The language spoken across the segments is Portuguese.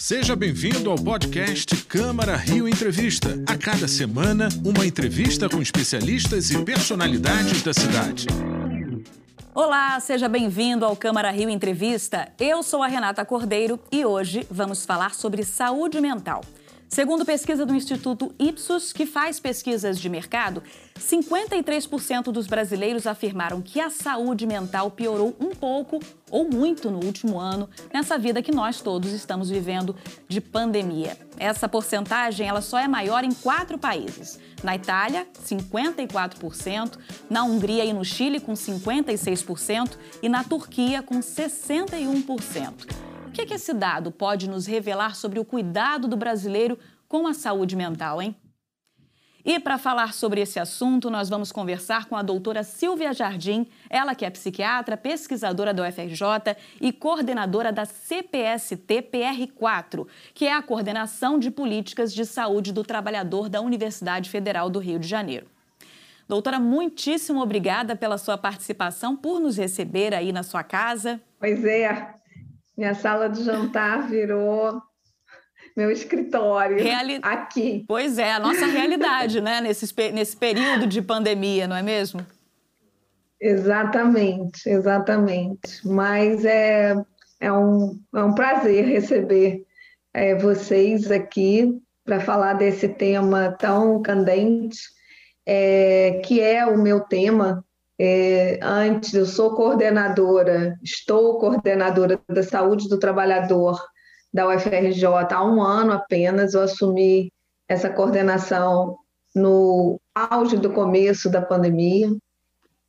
Seja bem-vindo ao podcast Câmara Rio Entrevista. A cada semana, uma entrevista com especialistas e personalidades da cidade. Olá, seja bem-vindo ao Câmara Rio Entrevista. Eu sou a Renata Cordeiro e hoje vamos falar sobre saúde mental. Segundo pesquisa do Instituto Ipsos, que faz pesquisas de mercado, 53% dos brasileiros afirmaram que a saúde mental piorou um pouco ou muito no último ano, nessa vida que nós todos estamos vivendo de pandemia. Essa porcentagem ela só é maior em quatro países. Na Itália, 54%, na Hungria e no Chile, com 56%, e na Turquia, com 61%. Que, que esse dado pode nos revelar sobre o cuidado do brasileiro com a saúde mental, hein? E para falar sobre esse assunto, nós vamos conversar com a doutora Silvia Jardim, ela que é psiquiatra, pesquisadora da UFRJ e coordenadora da CPST PR4, que é a Coordenação de Políticas de Saúde do Trabalhador da Universidade Federal do Rio de Janeiro. Doutora, muitíssimo obrigada pela sua participação, por nos receber aí na sua casa. Pois é, minha sala de jantar virou meu escritório Reali... aqui. Pois é, a nossa realidade, né? Nesse, nesse período de pandemia, não é mesmo? Exatamente, exatamente. Mas é, é, um, é um prazer receber é, vocês aqui para falar desse tema tão candente, é, que é o meu tema é, antes, eu sou coordenadora, estou coordenadora da saúde do trabalhador da UFRJ há um ano apenas. Eu assumi essa coordenação no auge do começo da pandemia.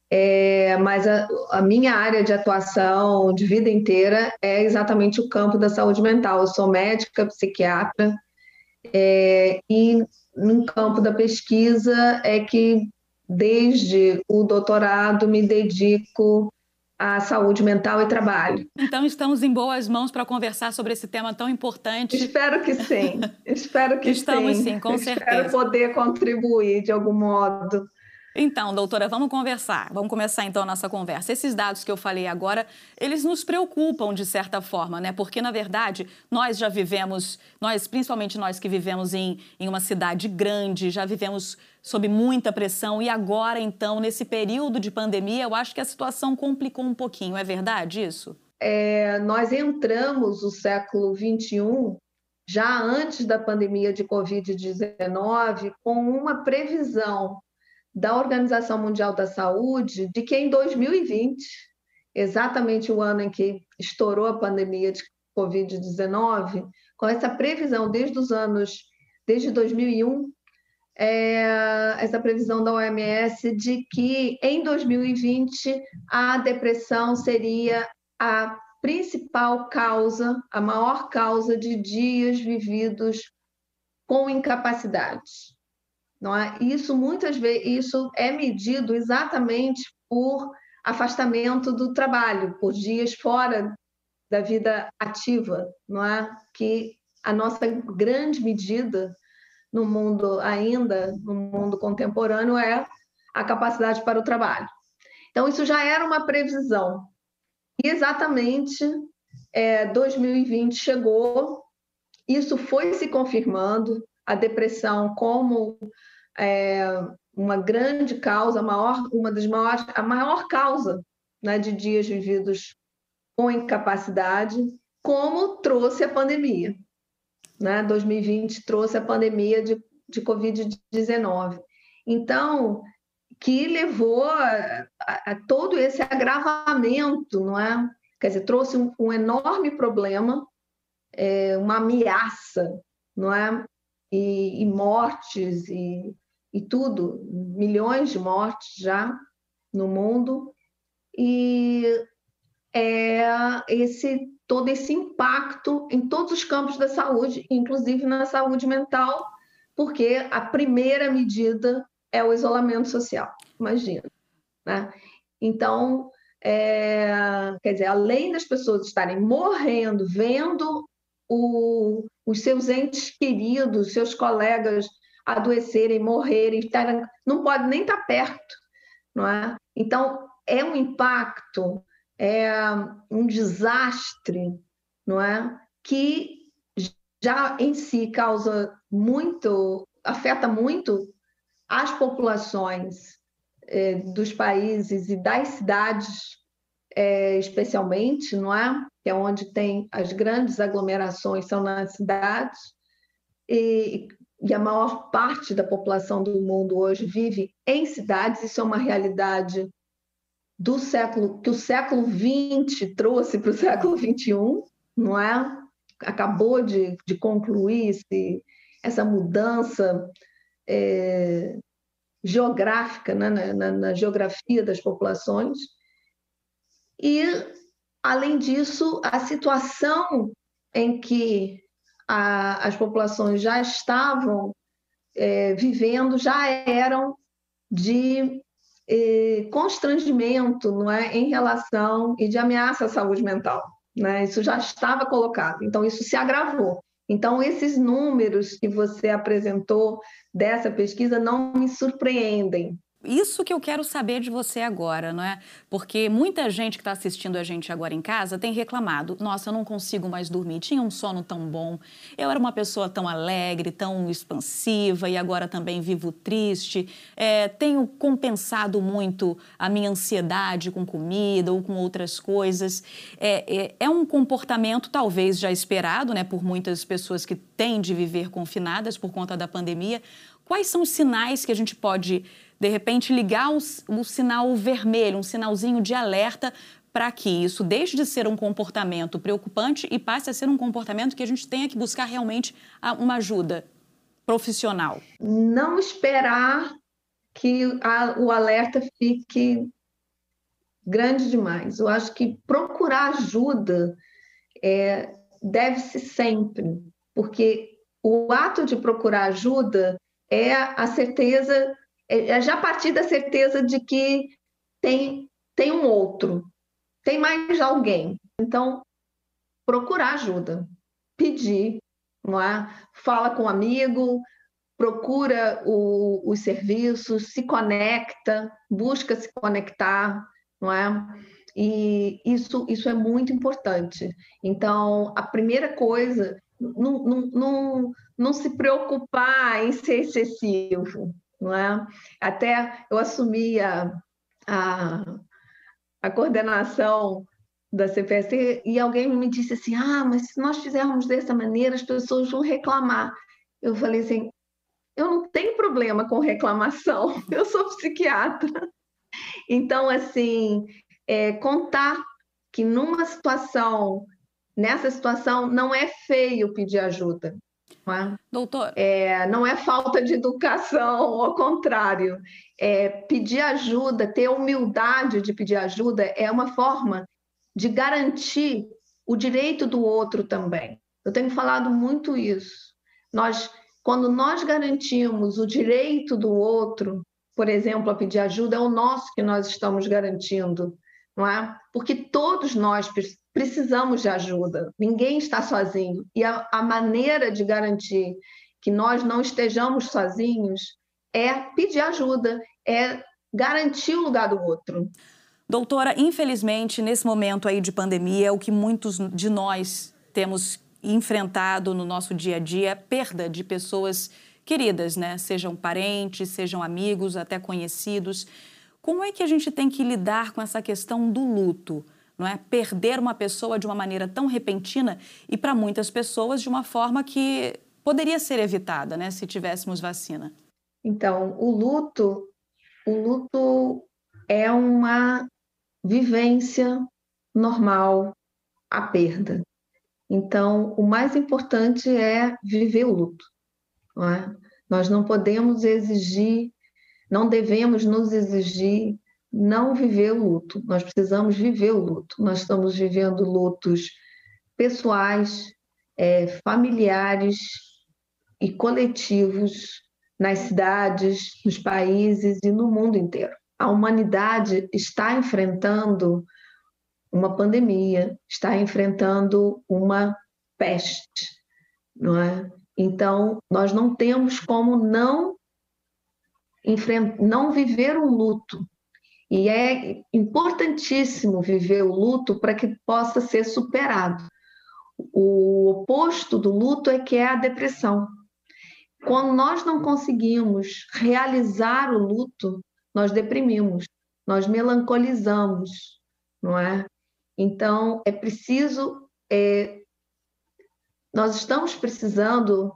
É, mas a, a, minha área de atuação de vida inteira é exatamente o campo da saúde mental. Eu sou médica, psiquiatra, é, e no campo da pesquisa é que desde o doutorado, me dedico à saúde mental e trabalho. Então, estamos em boas mãos para conversar sobre esse tema tão importante. Espero que sim. Espero que estamos sim. sim, com certeza. Espero poder contribuir de algum modo então, doutora, vamos conversar. Vamos começar então a nossa conversa. Esses dados que eu falei agora, eles nos preocupam de certa forma, né? Porque, na verdade, nós já vivemos, nós, principalmente nós que vivemos em, em uma cidade grande, já vivemos sob muita pressão e agora, então, nesse período de pandemia, eu acho que a situação complicou um pouquinho. É verdade isso? É, nós entramos o século XXI já antes da pandemia de Covid-19 com uma previsão da Organização Mundial da Saúde de que em 2020, exatamente o ano em que estourou a pandemia de Covid-19, com essa previsão desde os anos, desde 2001, é, essa previsão da OMS de que em 2020 a depressão seria a principal causa, a maior causa de dias vividos com incapacidade. Não é? Isso muitas vezes isso é medido exatamente por afastamento do trabalho, por dias fora da vida ativa, não é? Que a nossa grande medida no mundo ainda, no mundo contemporâneo, é a capacidade para o trabalho. Então, isso já era uma previsão. E exatamente é, 2020 chegou, isso foi se confirmando, a depressão como é, uma grande causa, maior, uma das maiores, a maior causa né, de dias vividos com incapacidade, como trouxe a pandemia. Né? 2020 trouxe a pandemia de, de Covid-19. Então, que levou a, a, a, todo esse agravamento, não é? Quer dizer, trouxe um, um enorme problema, é, uma ameaça, não é? E, e mortes e e tudo, milhões de mortes já no mundo, e é esse todo esse impacto em todos os campos da saúde, inclusive na saúde mental, porque a primeira medida é o isolamento social, imagina. Né? Então, é, quer dizer, além das pessoas estarem morrendo, vendo o, os seus entes queridos, seus colegas adoecerem, morrerem, estarem, não pode nem estar perto, não é? Então é um impacto, é um desastre, não é? Que já em si causa muito, afeta muito as populações é, dos países e das cidades, é, especialmente, não é? Que é onde tem as grandes aglomerações, são nas cidades, e, e a maior parte da população do mundo hoje vive em cidades, isso é uma realidade do século que o século XX trouxe para o século XXI, não é? Acabou de, de concluir esse, essa mudança é, geográfica, né? na, na, na geografia das populações. E, além disso, a situação em que a, as populações já estavam é, vivendo já eram de eh, constrangimento não é, em relação e de ameaça à saúde mental. Né? Isso já estava colocado, então isso se agravou. Então, esses números que você apresentou dessa pesquisa não me surpreendem, isso que eu quero saber de você agora, não é? Porque muita gente que está assistindo a gente agora em casa tem reclamado: nossa, eu não consigo mais dormir, tinha um sono tão bom, eu era uma pessoa tão alegre, tão expansiva e agora também vivo triste, é, tenho compensado muito a minha ansiedade com comida ou com outras coisas. É, é, é um comportamento talvez já esperado, né, por muitas pessoas que têm de viver confinadas por conta da pandemia. Quais são os sinais que a gente pode de repente ligar o, o sinal vermelho, um sinalzinho de alerta para que isso deixe de ser um comportamento preocupante e passe a ser um comportamento que a gente tenha que buscar realmente uma ajuda profissional? Não esperar que a, o alerta fique grande demais. Eu acho que procurar ajuda é, deve-se sempre, porque o ato de procurar ajuda é a certeza é, é já partir da certeza de que tem, tem um outro, tem mais alguém. Então, procurar ajuda, pedir, não é? fala com um amigo, procura o, os serviços, se conecta, busca se conectar, não é? E isso, isso é muito importante. Então, a primeira coisa, não, não, não, não se preocupar em ser excessivo, não é? Até eu assumi a, a, a coordenação da CPSC e alguém me disse assim: ah, mas se nós fizermos dessa maneira, as pessoas vão reclamar. Eu falei assim: eu não tenho problema com reclamação, eu sou psiquiatra. Então, assim, é, contar que numa situação, nessa situação, não é feio pedir ajuda. Não é? Doutor. É, não é falta de educação, ao contrário. É, pedir ajuda, ter humildade de pedir ajuda é uma forma de garantir o direito do outro também. Eu tenho falado muito isso. Nós, quando nós garantimos o direito do outro, por exemplo, a pedir ajuda, é o nosso que nós estamos garantindo, não é? Porque todos nós precisamos de ajuda, ninguém está sozinho. E a, a maneira de garantir que nós não estejamos sozinhos é pedir ajuda, é garantir o lugar do outro. Doutora, infelizmente, nesse momento aí de pandemia, é o que muitos de nós temos enfrentado no nosso dia a dia, perda de pessoas queridas, né? Sejam parentes, sejam amigos, até conhecidos. Como é que a gente tem que lidar com essa questão do luto? Não é? Perder uma pessoa de uma maneira tão repentina e para muitas pessoas de uma forma que poderia ser evitada, né, se tivéssemos vacina. Então, o luto, o luto é uma vivência normal, a perda. Então, o mais importante é viver o luto. Não é? Nós não podemos exigir, não devemos nos exigir não viver o luto. Nós precisamos viver o luto. Nós estamos vivendo lutos pessoais, é, familiares e coletivos nas cidades, nos países e no mundo inteiro. A humanidade está enfrentando uma pandemia, está enfrentando uma peste, não é? Então, nós não temos como não não viver um luto, e é importantíssimo viver o luto para que possa ser superado. o oposto do luto é que é a depressão. Quando nós não conseguimos realizar o luto, nós deprimimos, nós melancolizamos, não é? Então, é preciso. É, nós estamos precisando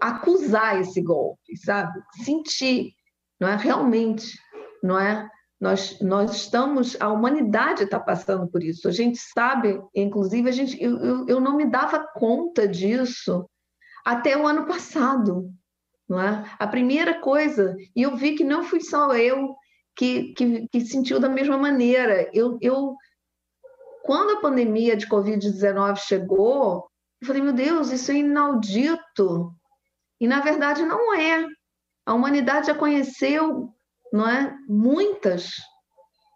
acusar esse golpe, sabe? Sentir, não é? Realmente, não é? Nós, nós estamos, a humanidade está passando por isso. A gente sabe, inclusive, a gente, eu, eu, eu não me dava conta disso até o ano passado. Não é? A primeira coisa, e eu vi que não fui só eu que, que, que sentiu da mesma maneira. Eu, eu, quando a pandemia de Covid-19 chegou, eu falei, meu Deus, isso é inaudito. E, na verdade, não é. A humanidade já conheceu não é? Muitas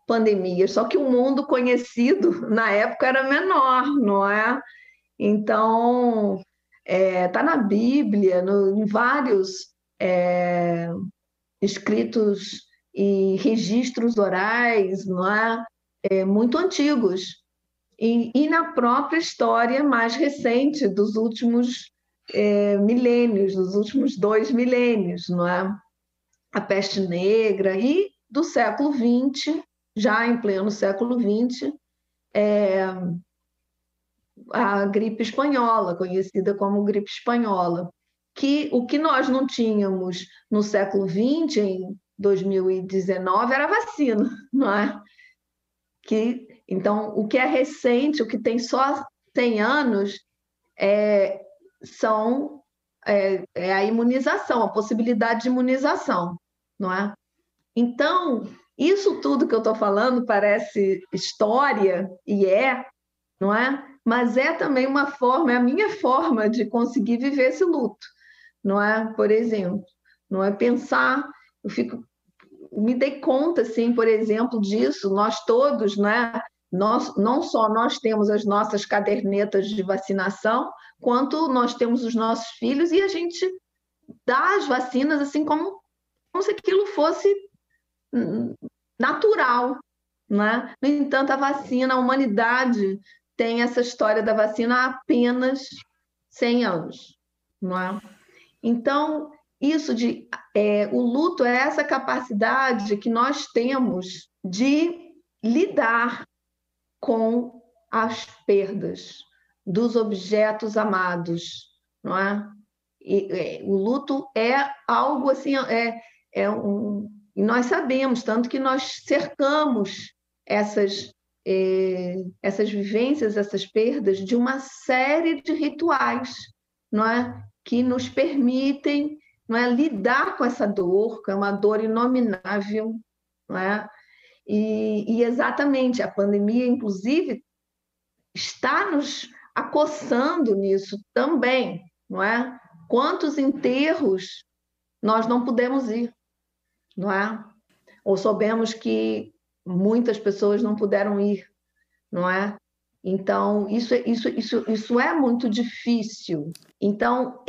pandemias, só que o mundo conhecido na época era menor, não é? Então, está é, tá na Bíblia, no, em vários é, escritos e registros orais, não é? é muito antigos. E, e, na própria história mais recente dos últimos é, milênios, dos últimos dois milênios, não é? A peste negra e do século XX, já em pleno século XX, é, a gripe espanhola, conhecida como gripe espanhola, que o que nós não tínhamos no século XX, em 2019, era vacina, não é? Que, então, o que é recente, o que tem só 100 anos, é, são é, é a imunização, a possibilidade de imunização, não é? Então, isso tudo que eu estou falando parece história, e é, não é? Mas é também uma forma, é a minha forma de conseguir viver esse luto, não é? Por exemplo, não é pensar, eu fico, me dei conta, assim, por exemplo, disso, nós todos, não é? Nós, não só nós temos as nossas cadernetas de vacinação, quanto nós temos os nossos filhos e a gente dá as vacinas assim como, como se aquilo fosse hum, natural. Né? No entanto, a vacina, a humanidade tem essa história da vacina há apenas 100 anos. Não é? Então, isso de é, o luto é essa capacidade que nós temos de lidar com as perdas dos objetos amados, não é? E, é, o luto é algo assim, é, é um, e nós sabemos tanto que nós cercamos essas é, essas vivências, essas perdas de uma série de rituais, não é? Que nos permitem, não é, lidar com essa dor, que é uma dor inominável, não é? E, e exatamente a pandemia, inclusive, está nos acossando nisso também, não é? Quantos enterros nós não pudemos ir, não é? Ou soubemos que muitas pessoas não puderam ir, não é? Então, isso, isso, isso, isso é muito difícil. Então,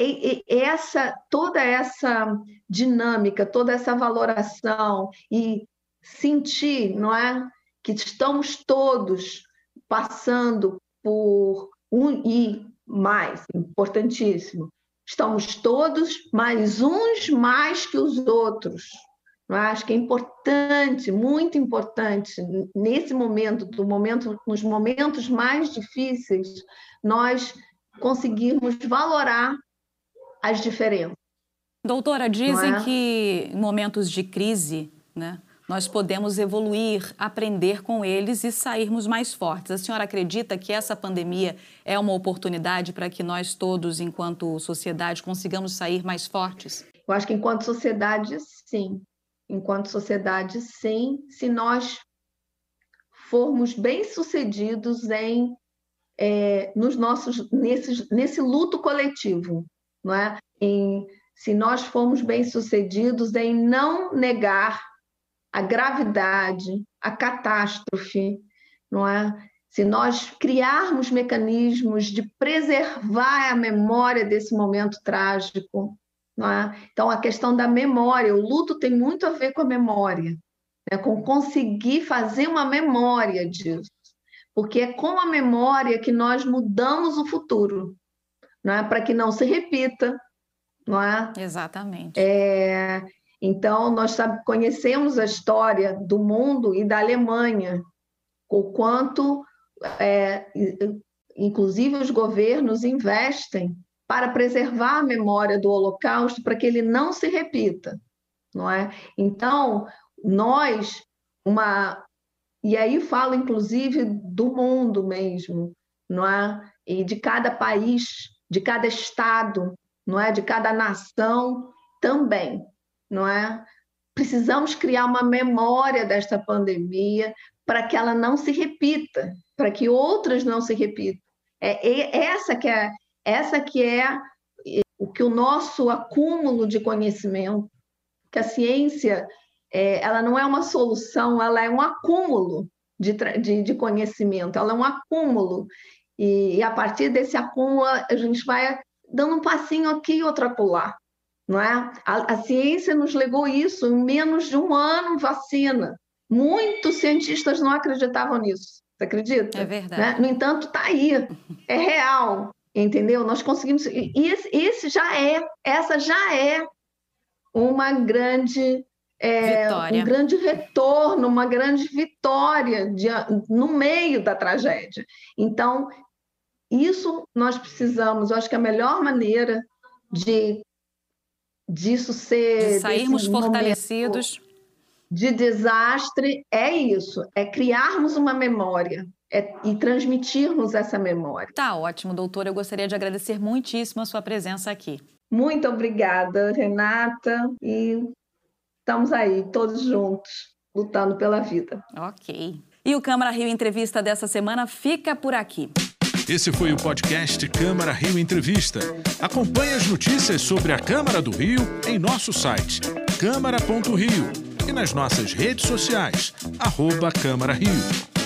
essa toda essa dinâmica, toda essa valoração e sentir, não é, que estamos todos passando por um, e mais, importantíssimo, estamos todos, mas uns mais que os outros. Eu acho que é importante, muito importante, nesse momento, do momento, nos momentos mais difíceis, nós conseguirmos valorar as diferenças. Doutora, dizem é? que em momentos de crise, né, nós podemos evoluir, aprender com eles e sairmos mais fortes. A senhora acredita que essa pandemia é uma oportunidade para que nós todos, enquanto sociedade, consigamos sair mais fortes? Eu acho que enquanto sociedade, sim. Enquanto sociedade, sim, se nós formos bem-sucedidos em é, nos nossos nesse, nesse luto coletivo, não é? Em, se nós formos bem-sucedidos em não negar a gravidade, a catástrofe, não é? Se nós criarmos mecanismos de preservar a memória desse momento trágico, não é? Então a questão da memória, o luto tem muito a ver com a memória, né? com conseguir fazer uma memória disso. porque é com a memória que nós mudamos o futuro, não é? Para que não se repita, não é? Exatamente. É, então, nós conhecemos a história do mundo e da Alemanha, o quanto, é, inclusive, os governos investem para preservar a memória do Holocausto, para que ele não se repita, não é? Então, nós, uma, e aí falo inclusive do mundo mesmo, não é? E de cada país, de cada estado, não é? De cada nação também, não é? Precisamos criar uma memória desta pandemia para que ela não se repita, para que outras não se repitam. É, é essa que é essa que é o que o nosso acúmulo de conhecimento, que a ciência é, ela não é uma solução, ela é um acúmulo de, de, de conhecimento, ela é um acúmulo. E, e, a partir desse acúmulo, a gente vai dando um passinho aqui e outro acolá. Não é? A, a ciência nos legou isso em menos de um ano vacina. Muitos cientistas não acreditavam nisso. Você acredita? É verdade. Né? No entanto, está aí. É real. Entendeu? Nós conseguimos. E esse, esse já é, essa já é uma grande é, um grande retorno, uma grande vitória de, no meio da tragédia. Então, isso nós precisamos, eu acho que a melhor maneira de disso ser. De sairmos fortalecidos. De desastre é isso, é criarmos uma memória. É, e transmitirmos essa memória. Tá ótimo, doutora. Eu gostaria de agradecer muitíssimo a sua presença aqui. Muito obrigada, Renata. E estamos aí, todos juntos, lutando pela vida. Ok. E o Câmara Rio Entrevista dessa semana fica por aqui. Esse foi o podcast Câmara Rio Entrevista. Acompanhe as notícias sobre a Câmara do Rio em nosso site câmara.rio e nas nossas redes sociais, arroba Câmara Rio.